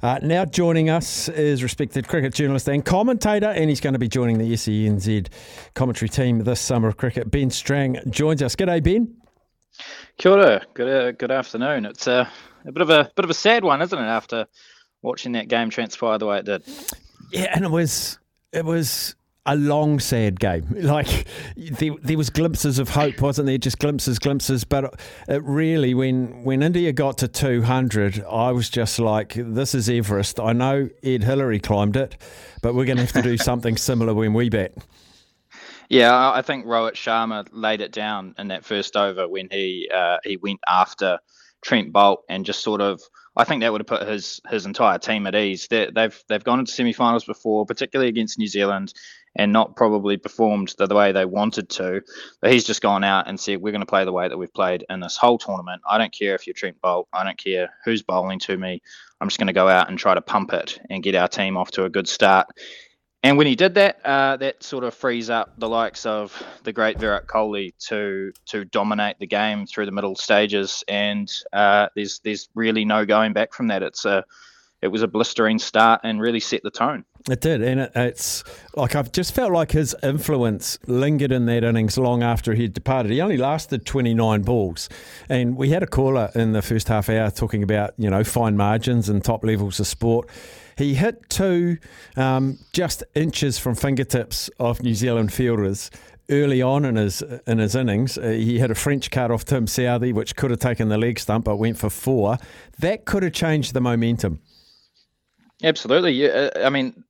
Uh, now joining us is respected cricket journalist and commentator, and he's going to be joining the SENZ commentary team this summer of cricket. Ben Strang joins us. G'day, Ben. Kia ora. Good, uh, good afternoon. It's a, a bit of a bit of a sad one, isn't it? After watching that game transpire the way it did. Yeah, and it was it was a long, sad game. Like there, there was glimpses of hope, wasn't there? Just glimpses, glimpses. But it really, when when India got to 200, I was just like, "This is Everest." I know Ed Hillary climbed it, but we're going to have to do something similar when we bat. Yeah, I think Rohit Sharma laid it down in that first over when he uh, he went after Trent Boult and just sort of I think that would have put his his entire team at ease. They, they've they've gone into semi-finals before, particularly against New Zealand, and not probably performed the, the way they wanted to. But he's just gone out and said, "We're going to play the way that we've played in this whole tournament. I don't care if you're Trent Boult. I don't care who's bowling to me. I'm just going to go out and try to pump it and get our team off to a good start." And when he did that, uh, that sort of frees up the likes of the great Virat Kohli to to dominate the game through the middle stages. And uh, there's there's really no going back from that. It's a it was a blistering start and really set the tone. It did, and it, it's like I've just felt like his influence lingered in that innings long after he had departed. He only lasted 29 balls, and we had a caller in the first half hour talking about you know fine margins and top levels of sport. He hit two um, just inches from fingertips of New Zealand fielders early on in his in his innings. Uh, he had a French cut off Tim Southee, which could have taken the leg stump, but went for four. That could have changed the momentum. Absolutely. Uh, I mean,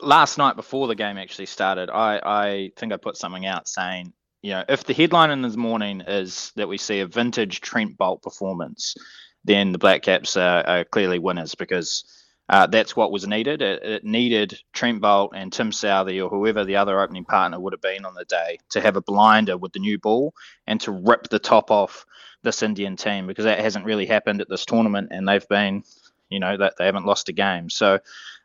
last night before the game actually started, I, I think I put something out saying, you know, if the headline in this morning is that we see a vintage Trent Boult performance, then the Black Caps are, are clearly winners because uh, that's what was needed. It, it, needed Trent Boult and Tim Southee or whoever the other opening partner would have been on the day to have a blinder with the new ball and to rip the top off this Indian team because that hasn't really happened at this tournament and they've been, you know, that they haven't lost a game. So,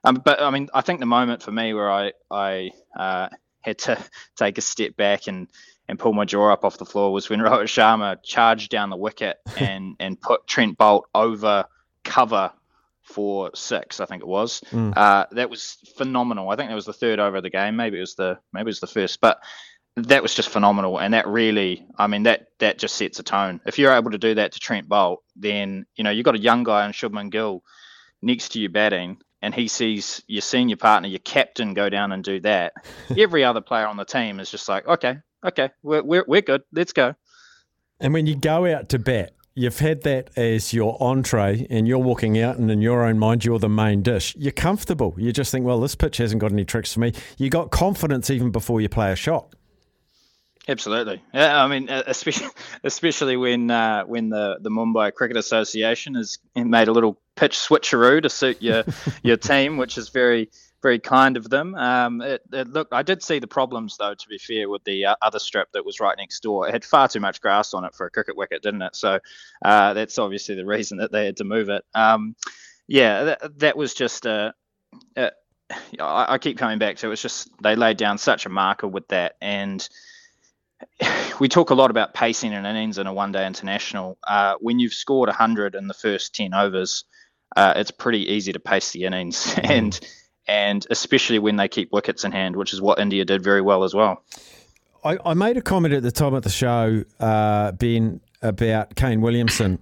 um, but I mean, I think the moment for me where I I uh, had to take a step back and and pull my jaw up off the floor was when Rohit Sharma charged down the wicket and and put Trent Boult over cover for six, I think it was. Mm. Uh, that was phenomenal. I think that was the third over of the game. Maybe it was the maybe it was the first, but that was just phenomenal. And that really, I mean, that that just sets a tone. If you're able to do that to Trent Boult, then you know you've got a young guy in Shubman Gill next to you batting, and he sees your senior partner, your captain, go down and do that. Every other player on the team is just like, okay, okay, we're we're, we're good. Let's go. And when you go out to bat, you've had that as your entree and you're walking out and in your own mind you're the main dish you're comfortable you just think well this pitch hasn't got any tricks for me you got confidence even before you play a shot absolutely yeah i mean especially especially when uh, when the the mumbai cricket association has made a little pitch switcheroo to suit your your team which is very very kind of them. Um, it, it, look, I did see the problems though. To be fair, with the uh, other strip that was right next door, it had far too much grass on it for a cricket wicket, didn't it? So uh, that's obviously the reason that they had to move it. Um, yeah, that, that, was just a. a I, I keep coming back to it. was just they laid down such a marker with that, and we talk a lot about pacing an innings in a one-day international. Uh, when you've scored 100 in the first 10 overs, uh, it's pretty easy to pace the innings, mm. and and especially when they keep wickets in hand, which is what India did very well as well. I, I made a comment at the time of the show, uh, Ben, about Kane Williamson.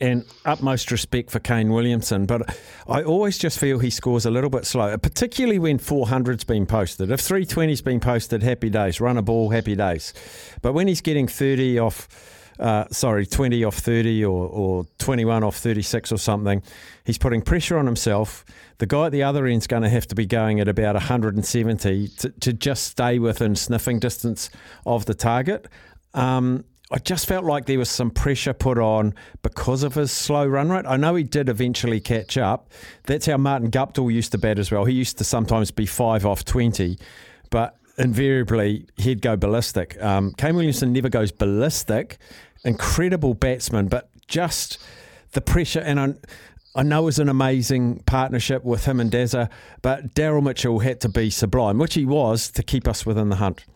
And utmost respect for Kane Williamson, but I always just feel he scores a little bit slow, particularly when 400's been posted. If 320's been posted, happy days. Run a ball, happy days. But when he's getting 30 off uh, sorry, 20 off 30 or, or 21 off 36 or something. He's putting pressure on himself. The guy at the other end's going to have to be going at about 170 to, to just stay within sniffing distance of the target. Um, I just felt like there was some pressure put on because of his slow run rate. I know he did eventually catch up. That's how Martin Guptill used to bat as well. He used to sometimes be five off 20, but invariably he'd go ballistic. Um, Kane Williamson never goes ballistic, incredible batsman, but just the pressure. And I, I know it was an amazing partnership with him and Dazza, but Daryl Mitchell had to be sublime, which he was, to keep us within the hunt.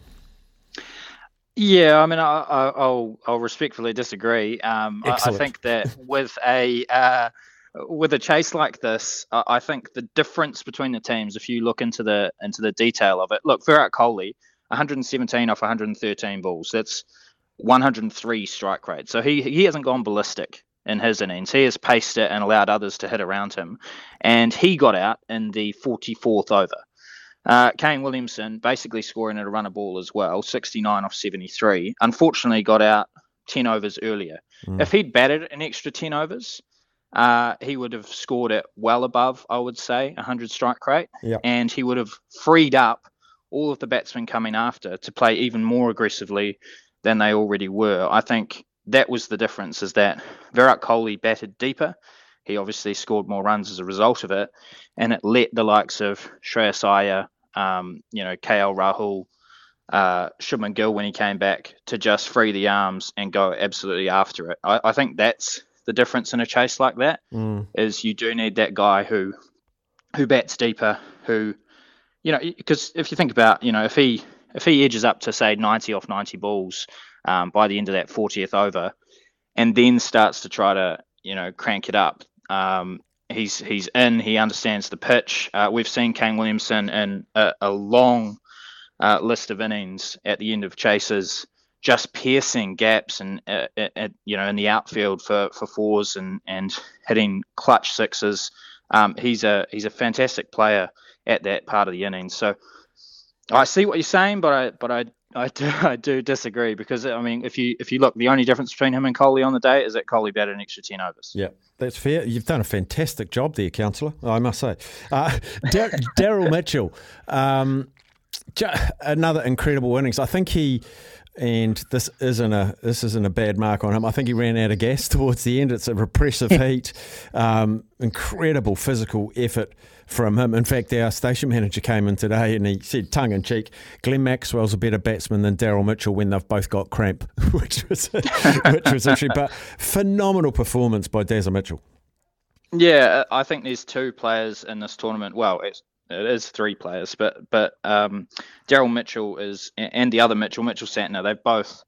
Yeah, I mean, I, will I'll respectfully disagree. Um, I, I, think that with a uh, with a chase like this, I think the difference between the teams, if you look into the into the detail of it, look, Virat Kohli, 117 off 113 balls. That's 103 strike rate. So he he hasn't gone ballistic in his innings. He has paced it and allowed others to hit around him, and he got out in the 44th over. Uh, Kane Williamson basically scoring at a run of ball as well, 69 off 73. Unfortunately, got out 10 overs earlier. Mm. If he'd batted an extra 10 overs, uh, he would have scored it well above, I would say, 100 strike rate. Yep. And he would have freed up all of the batsmen coming after to play even more aggressively than they already were. I think that was the difference is that Virat Kohli batted deeper. He obviously scored more runs as a result of it. And it let the likes of Shreyas Iyer, um, you know, KL Rahul, uh, Shubman Gill when he came back to just free the arms and go absolutely after it. I, I think that's the difference in a chase like that. Mm. Is you do need that guy who who bats deeper, who you know, because if you think about, you know, if he if he edges up to say 90 off 90 balls um, by the end of that 40th over, and then starts to try to you know crank it up, um, he's he's in. He understands the pitch. Uh, we've seen Kane Williamson in a, a long uh, list of innings at the end of chases, just piercing gaps and uh, you know in the outfield for for fours and and hitting clutch sixes. Um, he's a he's a fantastic player at that part of the innings. So I see what you're saying, but I but I I do I do disagree because I mean if you if you look, the only difference between him and Kohli on the day is that Kohli batted an extra ten overs. Yeah, that's fair. You've done a fantastic job there, councillor. I must say, uh, Daryl Mitchell, um, another incredible innings. I think he. And this isn't a this isn't a bad mark on him. I think he ran out of gas towards the end. It's a repressive heat, um, incredible physical effort from him. In fact, our station manager came in today and he said, tongue in cheek, Glenn Maxwell's a better batsman than Daryl Mitchell when they've both got cramp, which was which was actually but phenomenal performance by Dazza Mitchell. Yeah, I think there's two players in this tournament. Well, it's it is three players, but but um, Daryl Mitchell is and the other Mitchell, Mitchell Santner, they've both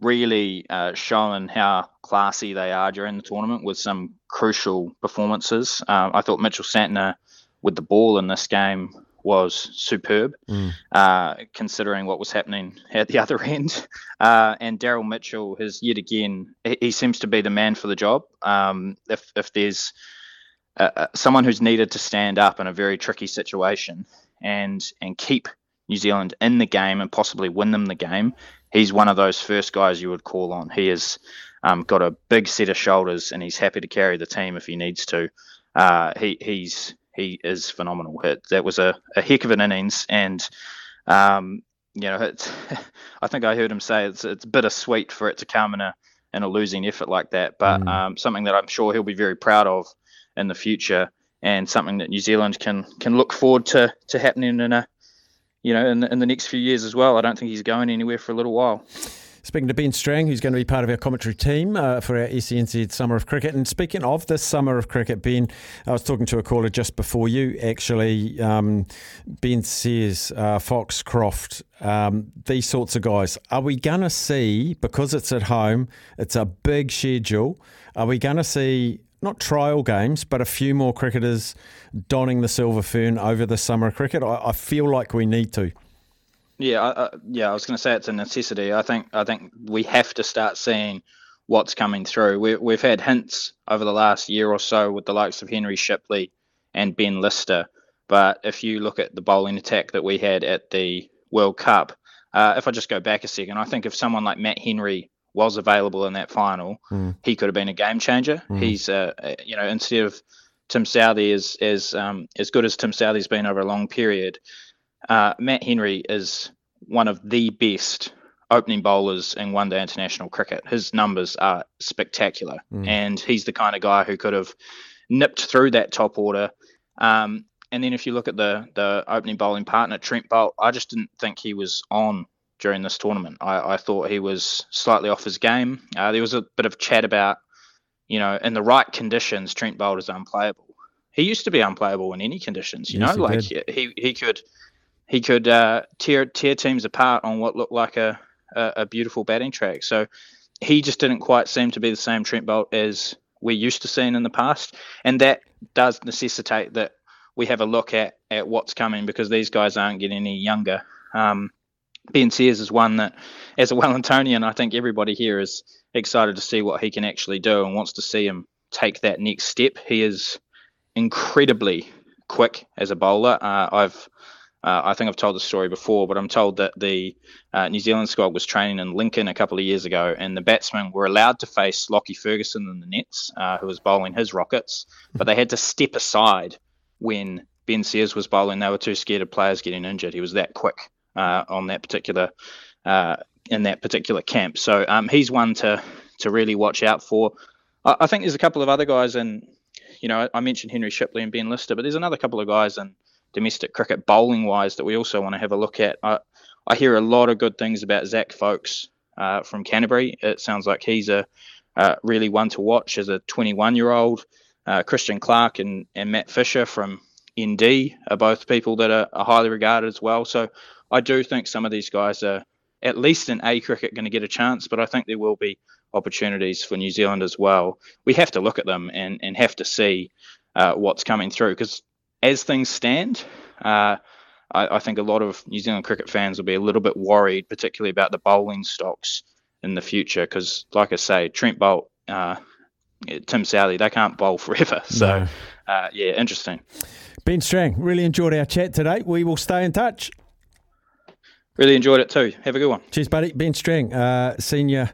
really uh, shown how classy they are during the tournament with some crucial performances. Um, I thought Mitchell Santner with the ball in this game was superb, mm. uh, considering what was happening at the other end. Uh, and Daryl Mitchell has yet again, he, he, seems to be the man for the job. Um, if, if there's uh, uh, someone who's needed to stand up in a very tricky situation and and keep New Zealand in the game and possibly win them the game, he's one of those first guys you would call on. He has um, got a big set of shoulders and he's happy to carry the team if he needs to. Uh, he, he's he is phenomenal. It, that was a, a heck of an innings, and um, you know, it's, I think I heard him say it's it's bittersweet for it to come in a in a losing effort like that, but mm. um, something that I'm sure he'll be very proud of in the future, and something that New Zealand can can look forward to to happening in a you know in the, in the next few years as well. I don't think he's going anywhere for a little while. Speaking to Ben Strang, who's going to be part of our commentary team uh, for our SENZ Summer of Cricket. And speaking of this Summer of Cricket, Ben, I was talking to a caller just before you, actually. Um, Ben Sears uh, Foxcroft, um, these sorts of guys. Are we going to see, because it's at home, it's a big schedule, are we going to see not trial games, but a few more cricketers donning the silver fern over the summer of cricket? I, I feel like we need to. Yeah, uh, yeah. I was going to say it's a necessity. I think I think we have to start seeing what's coming through. We, we've had hints over the last year or so with the likes of Henry Shipley and Ben Lister, but if you look at the bowling attack that we had at the World Cup, uh, if I just go back a second, I think if someone like Matt Henry was available in that final, mm. he could have been a game changer. Mm. He's, uh, you know, instead of Tim Southee as as um, as good as Tim Southee's been over a long period, uh, Matt Henry is one of the best opening bowlers in one day international cricket. His numbers are spectacular, mm. and he's the kind of guy who could have nipped through that top order. Um, and then if you look at the the opening bowling partner, Trent Boult, I just didn't think he was on during this tournament. I, I thought he was slightly off his game. Uh, there was a bit of chat about, you know, in the right conditions, Trent Boult is unplayable. He used to be unplayable in any conditions, you yes, know, like he, he, he could he could uh, tear tear teams apart on what looked like a, a, a beautiful batting track. So he just didn't quite seem to be the same Trent Boult as we're used to seeing in the past, and that does necessitate that we have a look at at what's coming because these guys aren't getting any younger. Um, Ben Sears is one that, as a Wellingtonian, I think everybody here is excited to see what he can actually do and wants to see him take that next step. He is incredibly quick as a bowler. Uh, I've uh, I think I've told the story before, but I'm told that the uh, New Zealand squad was training in Lincoln a couple of years ago, and the batsmen were allowed to face Lockie Ferguson in the nets, uh, who was bowling his rockets, but they had to step aside when Ben Sears was bowling. They were too scared of players getting injured. He was that quick uh, on that particular uh, in that particular camp. So um, he's one to to really watch out for. I, I think there's a couple of other guys, and you know I mentioned Henry Shipley and Ben Lister, but there's another couple of guys in domestic cricket bowling wise that we also want to have a look at. I, I hear a lot of good things about Zak Foulkes uh, from Canterbury. It sounds like he's a uh, really one to watch as a 21 year old. Uh, Kristian Clarke and, and Matt Fisher from ND are both people that are, are, highly regarded as well. So I do think some of these guys are at least in A cricket going to get a chance, but I think there will be opportunities for New Zealand as well. We have to look at them and, and have to see uh, what's coming through because as things stand, uh, I, I, think a lot of New Zealand cricket fans will be a little bit worried, particularly about the bowling stocks in the future. Because, like I say, Trent Boult. uh, Tim Southee, they can't bowl forever. So, no. uh, yeah, interesting. Ben Strang, really enjoyed our chat today. We will stay in touch. Really enjoyed it too. Have a good one. Cheers, buddy. Ben Strang, uh, senior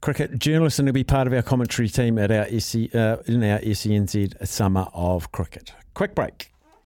cricket journalist, and will be part of our commentary team at our SC, uh, in our SENZ Summer of Cricket. Quick break.